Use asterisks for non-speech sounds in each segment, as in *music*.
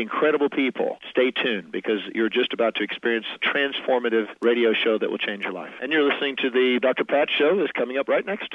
incredible people. Stay tuned because you're just about to experience a transformative radio show that will change your life. And you're listening to the Dr. Pat Show that's coming up right next.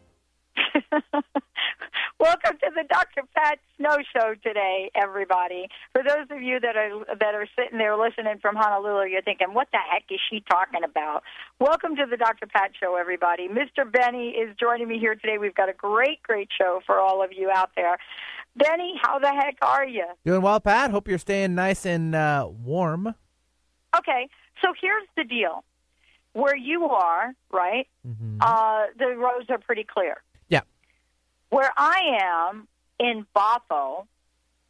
*laughs* welcome to the Dr. Pat Snow Show today, everybody. For those of you that are that are sitting there listening from Honolulu, you're thinking, "What the heck is she talking about?" Welcome to the Dr. Pat Show, everybody. Mr. Benny is joining me here today. We've got a great, great show for all of you out there. Benny, how the heck are you? Doing well, Pat. Hope you're staying nice and uh, warm. Okay, so here's the deal. Where you are, right? Mm-hmm. Uh, the roads are pretty clear. Where I am in Bothell,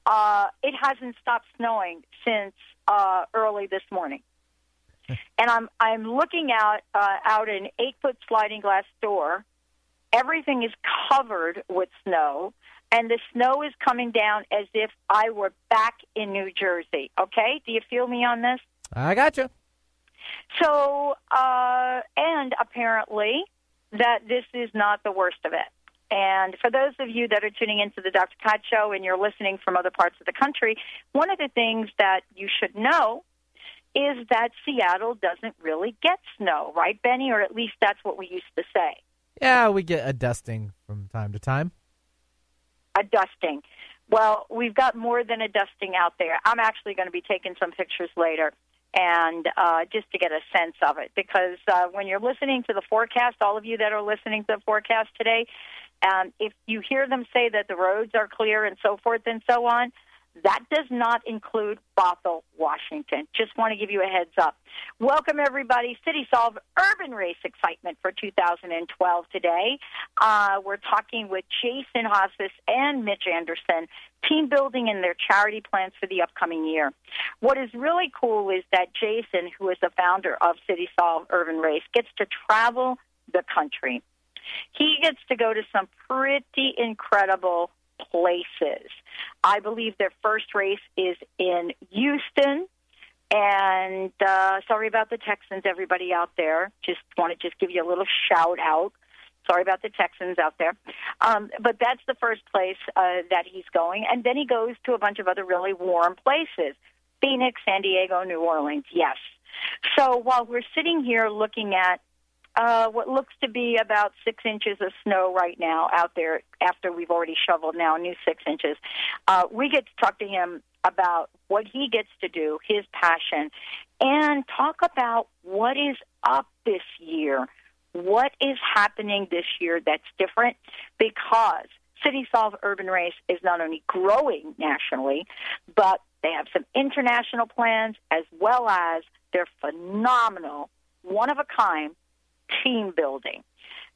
uh, it hasn't stopped snowing since uh, early this morning. *laughs* and I'm I'm looking out uh, out an eight foot sliding glass door. Everything is covered with snow, and the snow is coming down as if I were back in New Jersey. Okay, do you feel me on this? I got you. So, uh, and apparently, that this is not the worst of it. And for those of you that are tuning into the Dr. Pat Show and you're listening from other parts of the country, one of the things that you should know is that Seattle doesn't really get snow, right, Benny? Or at least that's what we used to say. Yeah, we get a dusting from time to time. A dusting. Well, we've got more than a dusting out there. I'm actually going to be taking some pictures later and uh, just to get a sense of it. Because uh, when you're listening to the forecast, all of you that are listening to the forecast today, um, if you hear them say that the roads are clear and so forth and so on, that does not include Bothell, Washington. Just want to give you a heads up. Welcome, everybody. City Solve Urban Race Excitement for 2012 today. Uh, we're talking with Jason Hospice and Mitch Anderson, team building and their charity plans for the upcoming year. What is really cool is that Jason, who is the founder of City Solve Urban Race, gets to travel the country. He gets to go to some pretty incredible places. I believe their first race is in Houston. And uh, sorry about the Texans, everybody out there. Just want to just give you a little shout out. Sorry about the Texans out there. Um, but that's the first place uh, that he's going. And then he goes to a bunch of other really warm places Phoenix, San Diego, New Orleans, yes. So while we're sitting here looking at uh, what looks to be about six inches of snow right now out there after we've already shoveled now a new six inches. Uh, we get to talk to him about what he gets to do, his passion, and talk about what is up this year. What is happening this year that's different? Because City Solve Urban Race is not only growing nationally, but they have some international plans as well as their phenomenal, one of a kind team building.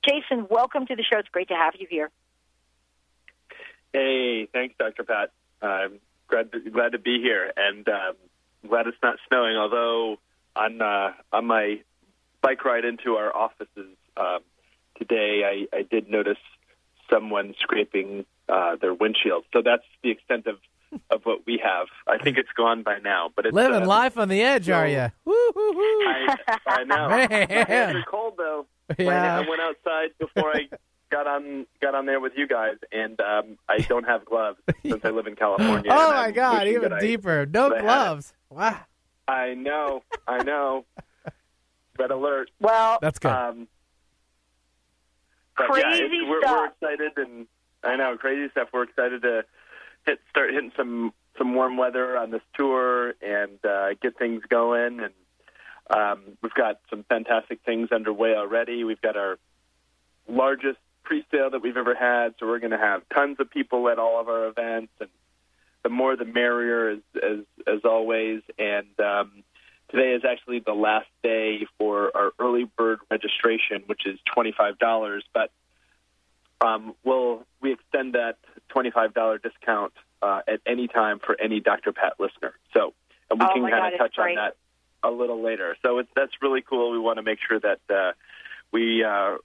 Jason, welcome to the show. It's great to have you here. Hey, thanks, Dr. Pat. I'm glad to, glad to be here, and um, glad it's not snowing. Although on uh, on my bike ride into our offices um, today, I, I did notice someone scraping uh, their windshield. So that's the extent of of what we have. I think it's gone by now, but it's Living uh, life on the edge, are you? I, I know. *laughs* Man. My hands are cold though. Yeah. I went outside before I got on got on there with you guys, and um, I don't have gloves *laughs* since I live in California. Oh my I'm God! Even that I- deeper. No that I had it. gloves. Wow. I know, I know. *laughs* Red alert. Well, That's good. Um, but yeah, Crazy it's, we're, stuff. we're excited, and I know crazy stuff. We're excited to hit start hitting some some warm weather on this tour and uh, get things going. And um, we've got some fantastic things underway already. We've got our largest pre-sale that we've ever had, so we're going to have tons of people at all of our events, and the more the merrier, as as, as always. And um, today is actually the last day for our early bird registration, which is twenty five dollars. But um, we'll we extend that twenty five dollar discount uh, at any time for any Dr. Pat listener. So and we Oh can kind of touch great. on that a little later. So it's, that's really cool. We want to make sure that uh, we uh,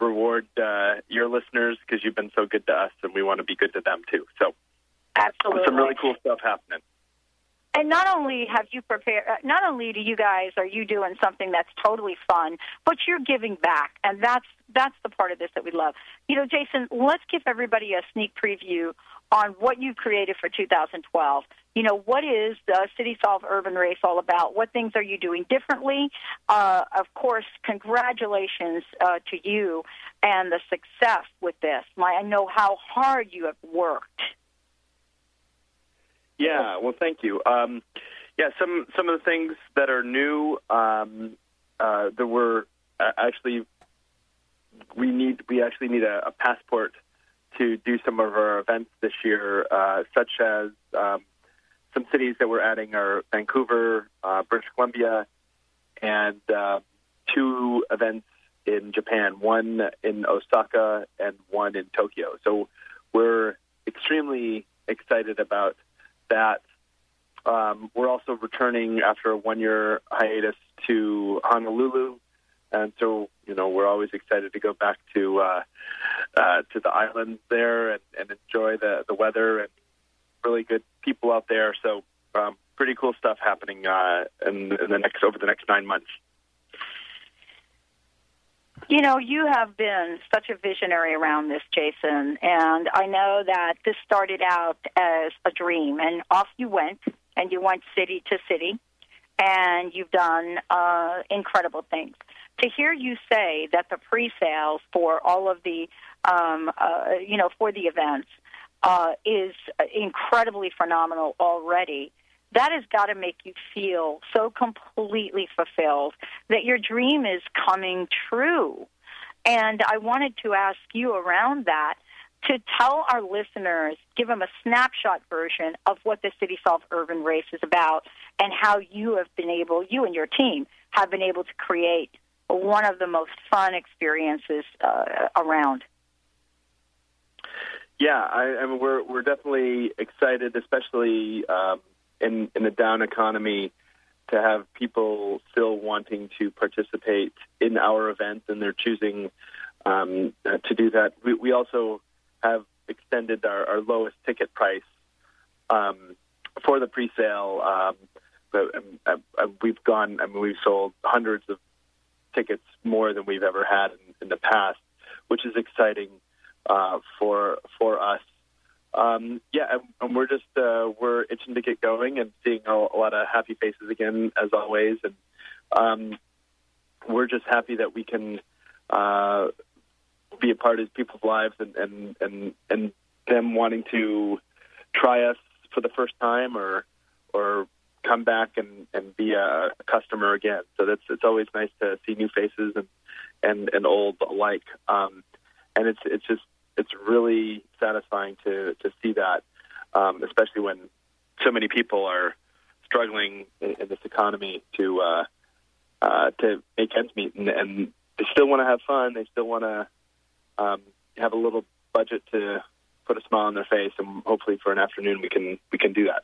reward uh, your listeners because you've been so good to us, and we want to be good to them too. So Absolutely. some really cool stuff happening. And not only have you prepared, uh, not only do you guys are you doing something that's totally fun, but you're giving back, and that's that's the part of this that we love. You know, Jason, let's give everybody a sneak preview on what you created for 2012. You know, what is the City Solve Urban Race all about? What things are you doing differently? Uh, of course, congratulations uh, to you and the success with this. My, I know how hard you have worked. Yeah, well, thank you. Um, yeah, some some of the things that are new. Um, uh, there were uh, actually we need we actually need a, a passport to do some of our events this year, uh, such as um, some cities that we're adding are Vancouver, uh, British Columbia, and uh, two events in Japan, one in Osaka and one in Tokyo. So we're extremely excited about that. Um, we're also returning after a one-year hiatus to Honolulu, and so you know we're always excited to go back to uh, uh, to the islands there and, and enjoy the the weather and really good people out there. So um, pretty cool stuff happening uh, in, in the next over the next nine months. You know, you have been such a visionary around this, Jason, and I know that this started out as a dream, and off you went, and you went city to city, and you've done uh, incredible things. To hear you say that the pre-sales for all of the, um, uh, you know, for the events uh, is incredibly phenomenal already that has got to make you feel so completely fulfilled that your dream is coming true. And I wanted to ask you around that to tell our listeners, give them a snapshot version of what the City Solve Urban Race is about and how you have been able, you and your team, have been able to create one of the most fun experiences uh, around. Yeah, I, I mean, we're we're definitely excited, especially um, in in the down economy to have people still wanting to participate in our events and they're choosing um, uh, to do that. We, we also have extended our, our lowest ticket price um, for the pre-sale. Um, but um, uh, we've gone. I mean, we've sold hundreds of tickets more than we've ever had in, in the past, which is exciting uh, for for us. Um, yeah, and, and we're just uh, we're itching to get going and seeing a, a lot of happy faces again, as always. And um, we're just happy that we can uh, be a part of people's lives and, and and and them wanting to try us for the first time or or come back and, and be a customer again. So that's it's always nice to see new faces and and, and old alike. Um, and it's it's just it's really satisfying to to see that, um, especially when so many people are struggling in, in this economy to uh, uh, to make ends meet, and, and they still want to have fun. They still want to um, have a little budget to put a smile on their face, and hopefully for an afternoon we can we can do that.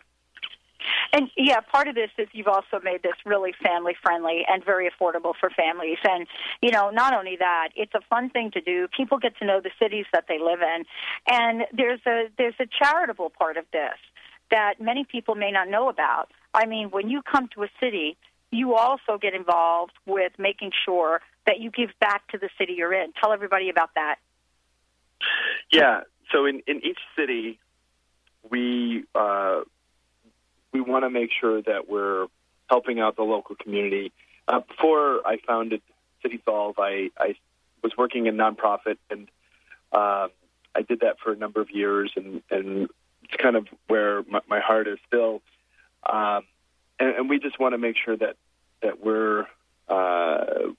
And yeah, part of this is you've also made this really family friendly and very affordable for families. And you know, not only that, it's a fun thing to do. People get to know the cities that they live in, and there's a there's a charitable part of this that many people may not know about. I mean, when you come to a city, you also get involved with making sure that you give back to the city you're in. Tell everybody about that. Yeah. So in in each city, we uh, we want to make sure that we're helping out the local community. Uh, before I founded City I, I was working in nonprofit, and uh, I did that for a number of years, and, and it's kind of where my, my heart is still. Um, and, and we just want to make sure that that we're uh,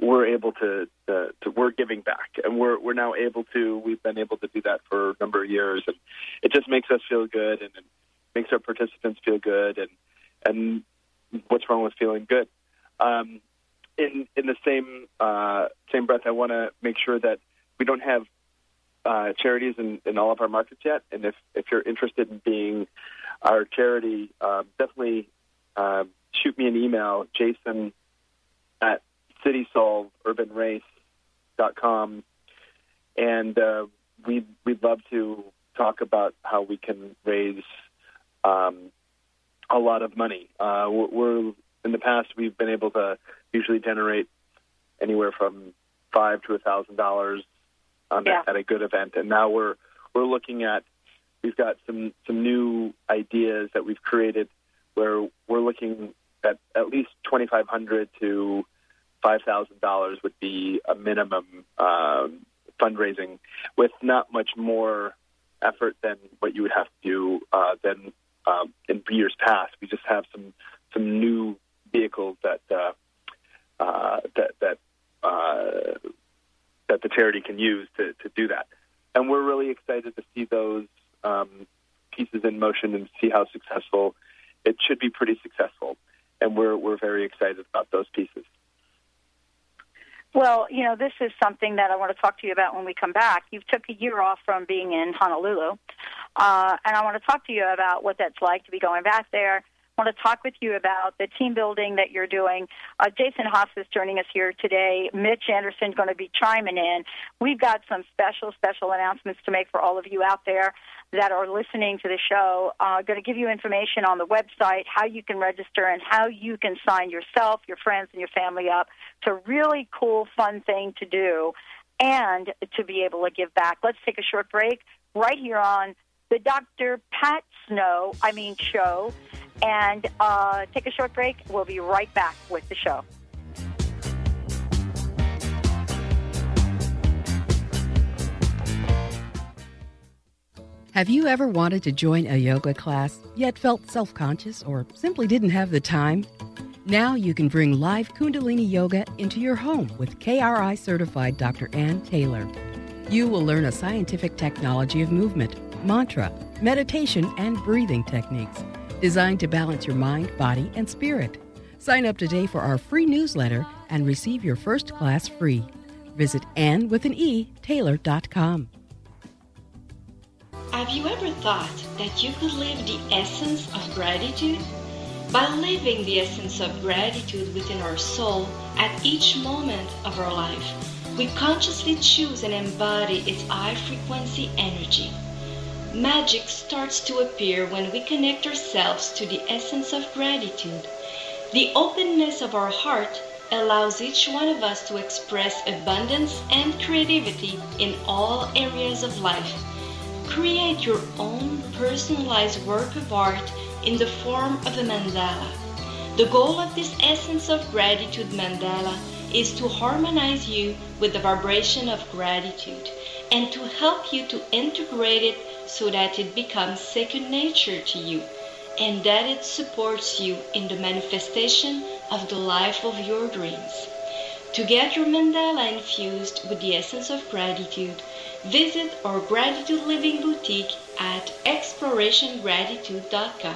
we're able to, to, to we're giving back, and we're we're now able to. We've been able to do that for a number of years, and it just makes us feel good, and makes our participants feel good, and and what's wrong with feeling good? Um, in in the same uh, same breath, I want to make sure that we don't have uh, charities in, in all of our markets yet, and if if you're interested in being our charity, um, definitely uh, shoot me an email, Jason at citysolveurbanrace.com, and uh, we'd we'd love to talk about how we can raise um, a lot of money. Uh, we're, in the past we've been able to usually generate anywhere from five to a thousand dollars at a good event, and now we're we're looking at we've got some some new ideas that we've created where we're looking at at least twenty five hundred to five thousand dollars would be a minimum um, fundraising with not much more effort than what you would have to do uh, than um, in years past. We just have some some new vehicles that uh, uh, that that uh, that the charity can use to, to do that, and we're really excited to see those um, pieces in motion and see how successful it should be. Pretty successful, and we're we're very excited about those pieces. Well, you know, this is something that I want to talk to you about when we come back. You took a year off from being in Honolulu, uh, and I want to talk to you about what that's like to be going back there. I want to talk with you about the team building that you're doing. Uh, Jason Haas is joining us here today. Mitch Anderson's going to be chiming in. We've got some special, special announcements to make for all of you out there that are listening to the show. Uh, going to give you information on the website, how you can register, and how you can sign yourself, your friends, and your family up. It's a really cool, fun thing to do and to be able to give back. Let's take a short break right here on the Dr. Pat Snow, I mean, show. And uh, take a short break. We'll be right back with the show. Have you ever wanted to join a yoga class, yet felt self conscious or simply didn't have the time? Now you can bring live Kundalini Yoga into your home with KRI certified Dr. Ann Taylor. You will learn a scientific technology of movement, mantra, meditation, and breathing techniques designed to balance your mind, body, and spirit. Sign up today for our free newsletter and receive your first class free. Visit Ann with an E, Taylor.com. Have you ever thought that you could live the essence of gratitude? By living the essence of gratitude within our soul at each moment of our life, we consciously choose and embody its high frequency energy. Magic starts to appear when we connect ourselves to the essence of gratitude. The openness of our heart allows each one of us to express abundance and creativity in all areas of life. Create your own personalized work of art in the form of a mandala. The goal of this Essence of Gratitude mandala is to harmonize you with the vibration of gratitude and to help you to integrate it so that it becomes second nature to you and that it supports you in the manifestation of the life of your dreams. To get your mandala infused with the essence of gratitude, visit our Gratitude Living Boutique at explorationgratitude.com.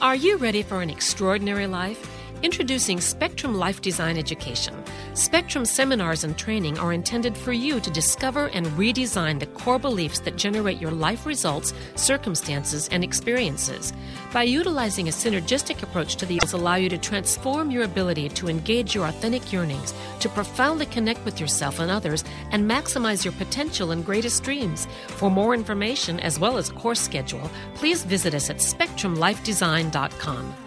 Are you ready for an extraordinary life? Introducing Spectrum Life Design Education. Spectrum seminars and training are intended for you to discover and redesign the core beliefs that generate your life results, circumstances, and experiences. By utilizing a synergistic approach to these, allow you to transform your ability to engage your authentic yearnings, to profoundly connect with yourself and others, and maximize your potential and greatest dreams. For more information as well as course schedule, please visit us at spectrumlifedesign.com.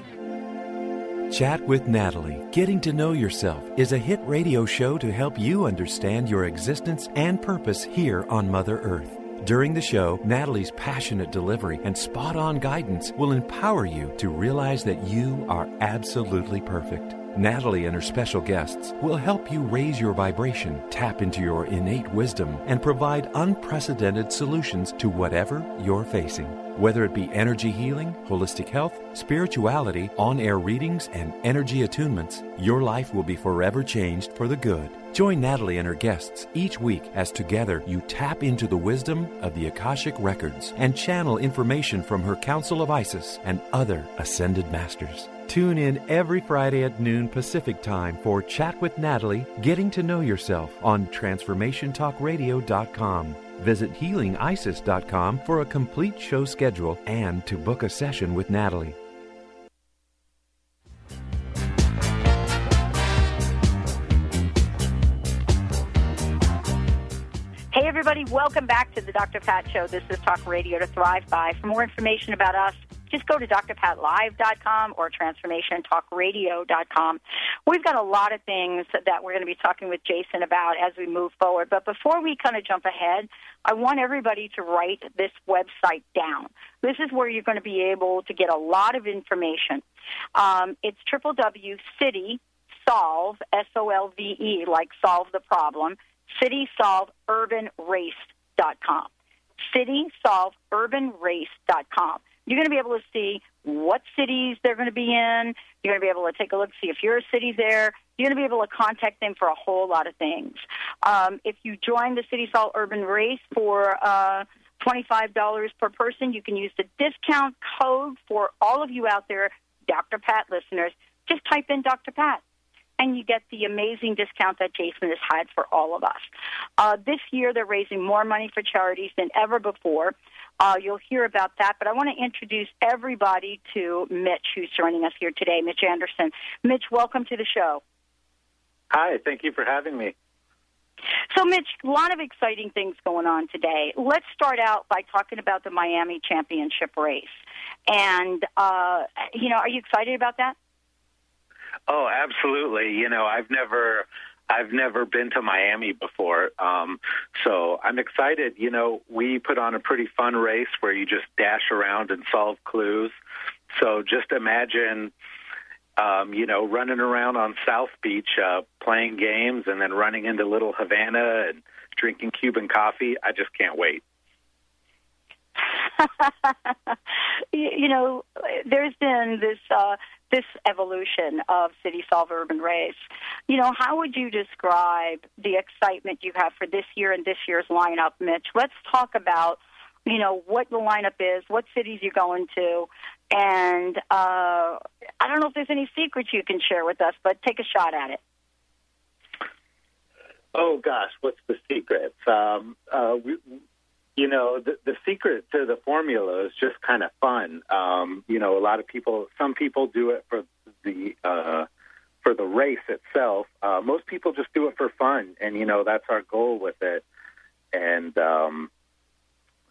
Chat with Natalie, Getting to Know Yourself, is a hit radio show to help you understand your existence and purpose here on Mother Earth. During the show, Natalie's passionate delivery and spot on guidance will empower you to realize that you are absolutely perfect. Natalie and her special guests will help you raise your vibration, tap into your innate wisdom, and provide unprecedented solutions to whatever you're facing. Whether it be energy healing, holistic health, spirituality, on air readings, and energy attunements, your life will be forever changed for the good. Join Natalie and her guests each week as together you tap into the wisdom of the Akashic Records and channel information from her Council of Isis and other ascended masters. Tune in every Friday at noon Pacific time for Chat with Natalie, Getting to Know Yourself on TransformationTalkRadio.com. Visit HealingIsis.com for a complete show schedule and to book a session with Natalie. Hey, everybody, welcome back to the Dr. Pat Show. This is Talk Radio to Thrive By. For more information about us, just go to drpatlive.com or transformationtalkradio.com. We've got a lot of things that we're going to be talking with Jason about as we move forward. But before we kind of jump ahead, I want everybody to write this website down. This is where you're going to be able to get a lot of information. Um, it's www.city solve S O L V E like solve the problem citysolveurbanrace.com. Citysolveurbanrace.com. You're going to be able to see what cities they're going to be in. You're going to be able to take a look, see if your city's there. You're going to be able to contact them for a whole lot of things. Um, if you join the City Solve Urban Race for uh, $25 per person, you can use the discount code for all of you out there, Dr. Pat listeners. Just type in Dr. Pat and you get the amazing discount that Jason has had for all of us. Uh, this year, they're raising more money for charities than ever before. Uh, you'll hear about that, but I want to introduce everybody to Mitch, who's joining us here today, Mitch Anderson. Mitch, welcome to the show. Hi, thank you for having me. So, Mitch, a lot of exciting things going on today. Let's start out by talking about the Miami Championship race. And, uh, you know, are you excited about that? Oh, absolutely. You know, I've never I've never been to Miami before. Um, so I'm excited. You know, we put on a pretty fun race where you just dash around and solve clues. So just imagine, um, you know, running around on South Beach, uh, playing games and then running into Little Havana and drinking Cuban coffee. I just can't wait. *laughs* you know, there's been this uh, this evolution of City Solve Urban Race. You know, how would you describe the excitement you have for this year and this year's lineup, Mitch? Let's talk about, you know, what the lineup is, what cities you're going to, and uh, I don't know if there's any secrets you can share with us, but take a shot at it. Oh gosh, what's the secret? Um, uh, we, you know, the, the secret to the formula is just kind of fun. Um, you know, a lot of people, some people do it for the uh, for the race itself. Uh, most people just do it for fun, and you know that's our goal with it. And um,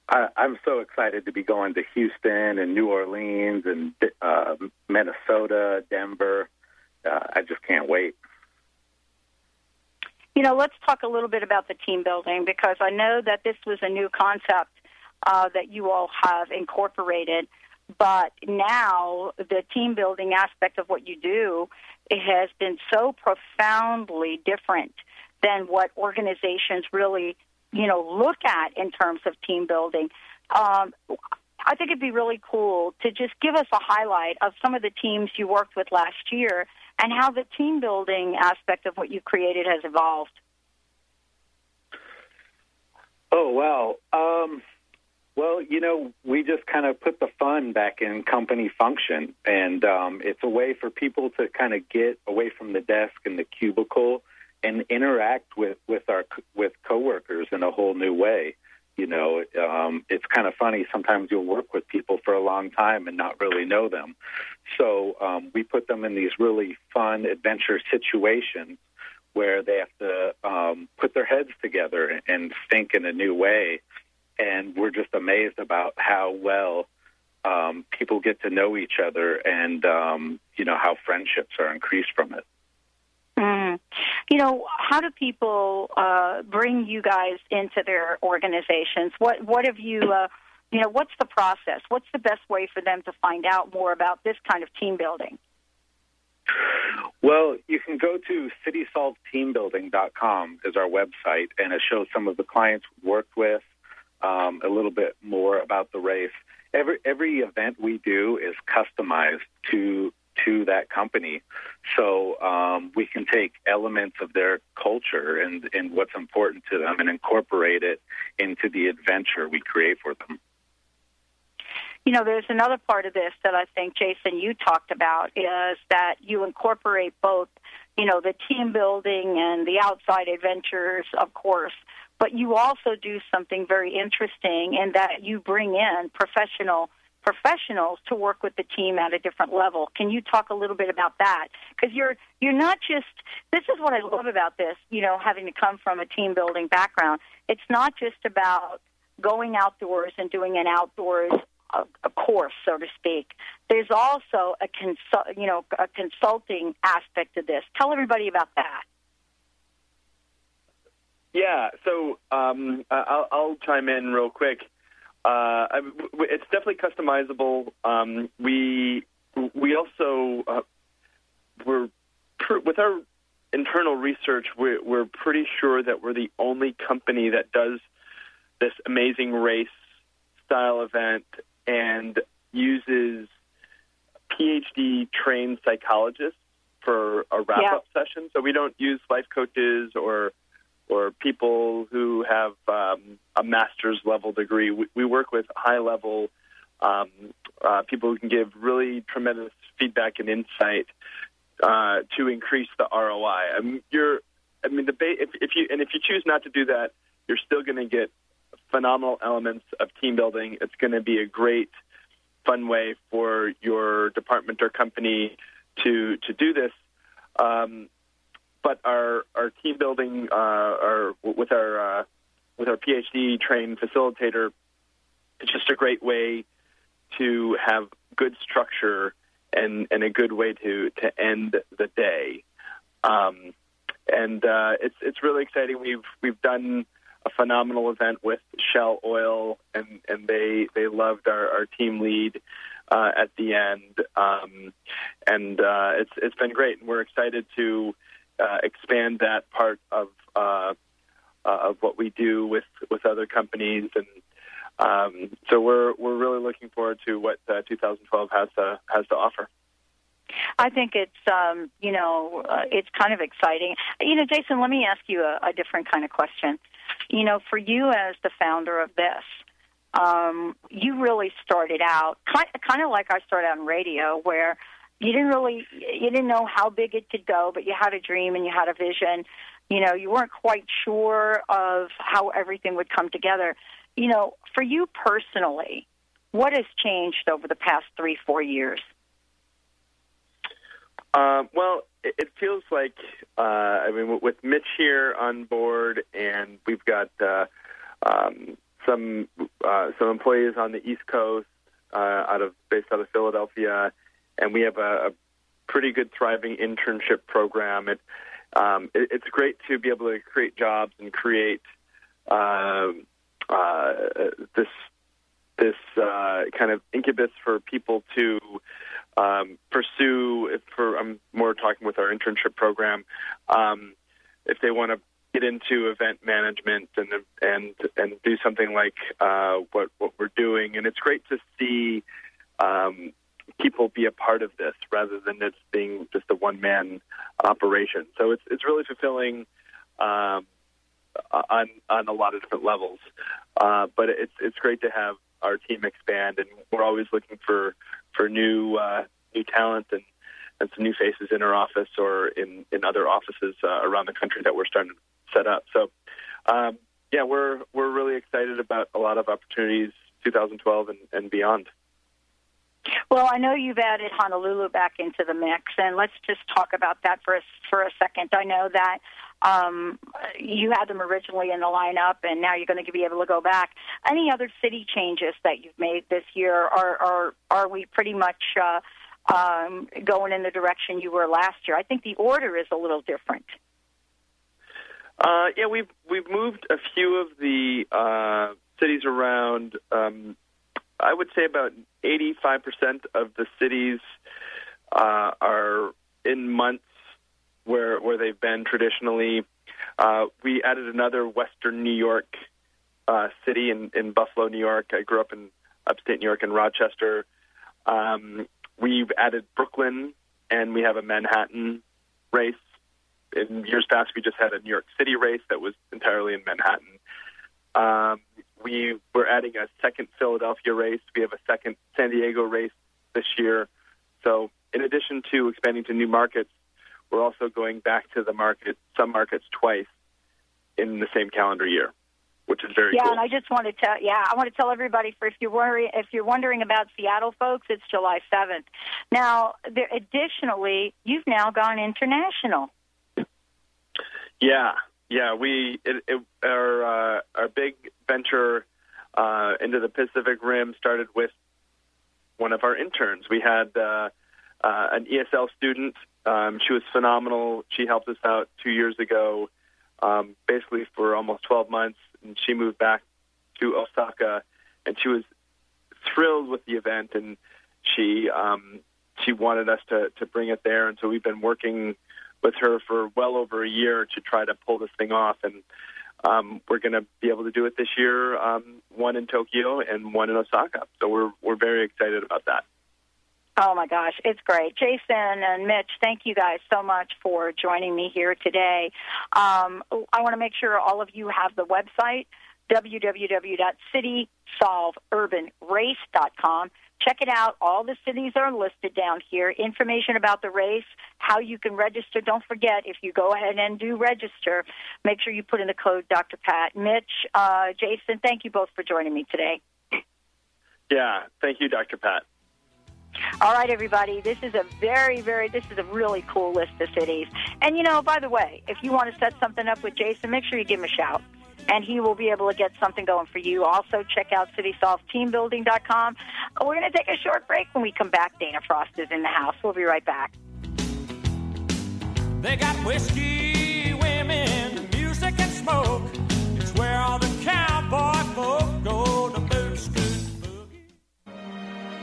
I, I'm so excited to be going to Houston and New Orleans and uh, Minnesota, Denver. Uh, I just can't wait. You know, let's talk a little bit about the team building because I know that this was a new concept uh, that you all have incorporated. But now the team building aspect of what you do it has been so profoundly different than what organizations really, you know, look at in terms of team building. Um, I think it'd be really cool to just give us a highlight of some of the teams you worked with last year and how the team building aspect of what you created has evolved. Oh wow. Um, well, you know, we just kind of put the fun back in company function, and um, it's a way for people to kind of get away from the desk and the cubicle and interact with with our with coworkers in a whole new way. You know, um, it's kind of funny. Sometimes you'll work with people for a long time and not really know them. So um, we put them in these really fun adventure situations where they have to um, put their heads together and think in a new way. And we're just amazed about how well um, people get to know each other and, um, you know, how friendships are increased from it. Mm. You know, how do people uh, bring you guys into their organizations? What what have you, uh, you know, what's the process? What's the best way for them to find out more about this kind of team building? Well, you can go to citysolveteambuilding.com is our website, and it shows some of the clients we worked with, um, a little bit more about the race. Every every event we do is customized to to that company, so um, we can take elements of their culture and and what's important to them and incorporate it into the adventure we create for them you know, there's another part of this that I think, Jason, you talked about is that you incorporate both, you know, the team building and the outside adventures, of course, but you also do something very interesting in that you bring in professional professionals to work with the team at a different level. Can you talk a little bit about that? Because you're you're not just this is what I love about this, you know, having to come from a team building background. it's not just about going outdoors and doing an outdoors a, a course, so to speak. There's also a consult, you know, a consulting aspect to this. Tell everybody about that. Yeah, so um, I'll, I'll chime in real quick. Uh, it's definitely customizable. Um, we we also uh, we're pr- with our internal research. We're, we're pretty sure that we're the only company that does this amazing race style event and uses PhD trained psychologists for a wrap up yeah. session. So we don't use life coaches or or people who have um, a master's level degree. We, we work with high level um, uh, people who can give really tremendous feedback and insight uh, to increase the ROI. I mean, you're, I mean, the ba- if, if you and if you choose not to do that, you're still going to get phenomenal elements of team building. It's going to be a great, fun way for your department or company to to do this. Um, but our our team building, uh, our with our uh, with our PhD trained facilitator, it's just a great way to have good structure and and a good way to to end the day. Um, and uh, it's it's really exciting. We've we've done a phenomenal event with Shell Oil, and and they they loved our, our team lead uh, at the end, um, and uh, it's it's been great, and we're excited to uh, expand that part of uh, uh, of what we do with with other companies, and um, so we're we're really looking forward to what uh, 2012 has to has to offer. I think it's um, you know uh, it's kind of exciting. You know, Jason, let me ask you a, a different kind of question. You know, for you as the founder of this, um, you really started out kind kind of like I started on radio, where you didn't really you didn't know how big it could go, but you had a dream and you had a vision. You know, you weren't quite sure of how everything would come together. You know, for you personally, what has changed over the past three, four years? Uh, well, it, feels like uh, I mean, with Mitch here on board, and we've got uh, um, some uh, some employees on the East Coast, uh, out of based out of Philadelphia, and we have a, a pretty good thriving internship program. It, um, it, it's great to be able to create jobs and create uh, uh, this this uh, kind of incubus for people to um, pursue. For I'm more talking with our internship program, um, if they want to get into event management and and and do something like uh, what what we're doing, and it's great to see um, people be a part of this rather than it being just a one man operation. So it's it's really fulfilling um, on on a lot of different levels. Uh, but it's it's great to have our team expand, and we're always looking for for new uh, new talent and and some new faces in our office or in in other offices uh, around the country that we're starting to set up. So. Um, yeah, we're we're really excited about a lot of opportunities 2012 and, and beyond. Well, I know you've added Honolulu back into the mix, and let's just talk about that for a, for a second. I know that um, you had them originally in the lineup, and now you're going to be able to go back. Any other city changes that you've made this year, or, or are we pretty much uh, um, going in the direction you were last year? I think the order is a little different. Uh, yeah, we've we've moved a few of the uh, cities around. Um, I would say about 85% of the cities uh, are in months where where they've been traditionally. Uh, we added another Western New York uh, city in, in Buffalo, New York. I grew up in upstate New York in Rochester. Um, we've added Brooklyn, and we have a Manhattan race. In years past, we just had a New York City race that was entirely in Manhattan. Um, we we're adding a second Philadelphia race. We have a second San Diego race this year. So, in addition to expanding to new markets, we're also going back to the market, some markets twice in the same calendar year, which is very yeah. Cool. And I just want to tell yeah, I want to tell everybody for if you're worry if you're wondering about Seattle, folks, it's July seventh. Now, there, additionally, you've now gone international. Yeah, Yeah, we it, it, our uh, our big venture uh, into the Pacific Rim started with one of our interns. We had uh, uh, an ESL student. Um, she was phenomenal. She helped us out two years ago, um, basically for almost 12 months, and she moved back to Osaka, and she was thrilled with the event, and she um, she wanted us to to bring it there, and so we've been working with her for well over a year to try to pull this thing off, and um, we're going to be able to do it this year. Um, one in Tokyo and one in Osaka, so we're we're very excited about that. Oh my gosh, it's great. Jason and Mitch, thank you guys so much for joining me here today. Um, I want to make sure all of you have the website www.citysolveurbanrace.com. Check it out. All the cities are listed down here. Information about the race, how you can register. Don't forget, if you go ahead and do register, make sure you put in the code Dr. Pat. Mitch, uh, Jason, thank you both for joining me today. Yeah, thank you, Dr. Pat. All right, everybody. This is a very, very, this is a really cool list of cities. And, you know, by the way, if you want to set something up with Jason, make sure you give him a shout and he will be able to get something going for you. Also, check out citysolveteambuilding.com. We're going to take a short break. When we come back, Dana Frost is in the house. We'll be right back. They got whiskey, women, music, and smoke. It's where all the cowboy folk go to boot scoot.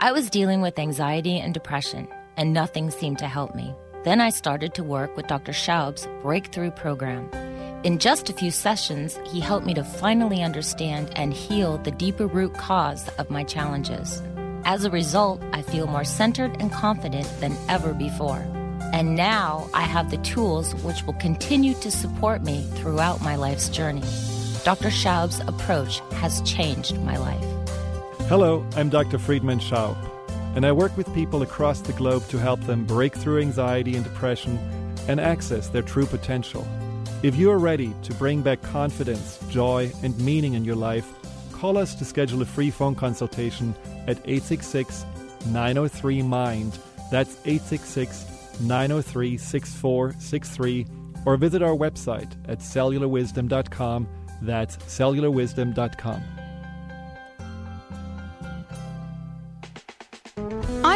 I was dealing with anxiety and depression, and nothing seemed to help me. Then I started to work with Dr. Schaub's Breakthrough Program. In just a few sessions, he helped me to finally understand and heal the deeper root cause of my challenges. As a result, I feel more centered and confident than ever before. And now I have the tools which will continue to support me throughout my life's journey. Dr. Schaub's approach has changed my life. Hello, I'm Dr. Friedemann Schaub, and I work with people across the globe to help them break through anxiety and depression and access their true potential. If you are ready to bring back confidence, joy, and meaning in your life, call us to schedule a free phone consultation at 866 903 MIND. That's 866 903 6463, or visit our website at cellularwisdom.com. That's cellularwisdom.com.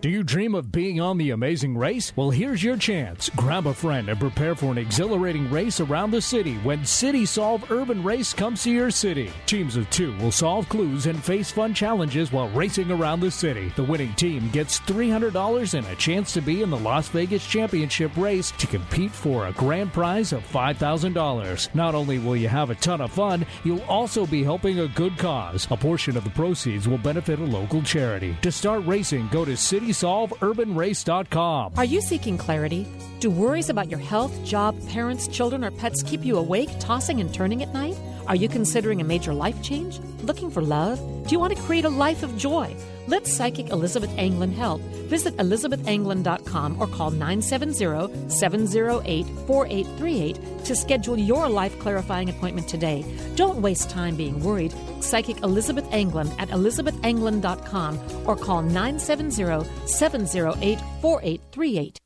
Do you dream of being on the amazing race? Well, here's your chance. Grab a friend and prepare for an exhilarating race around the city when City Solve Urban Race comes to your city. Teams of two will solve clues and face fun challenges while racing around the city. The winning team gets $300 and a chance to be in the Las Vegas Championship race to compete for a grand prize of $5,000. Not only will you have a ton of fun, you'll also be helping a good cause. A portion of the proceeds will benefit a local charity. To start racing, go to City CitySolveUrbanRace.com. Are you seeking clarity? Do worries about your health, job, parents, children, or pets keep you awake, tossing and turning at night? Are you considering a major life change? Looking for love? Do you want to create a life of joy? Let psychic Elizabeth Anglin help. Visit elizabethanglin.com or call 970-708-4838 to schedule your life clarifying appointment today. Don't waste time being worried. Psychic Elizabeth Anglin at elizabethanglin.com or call 970-708-4838.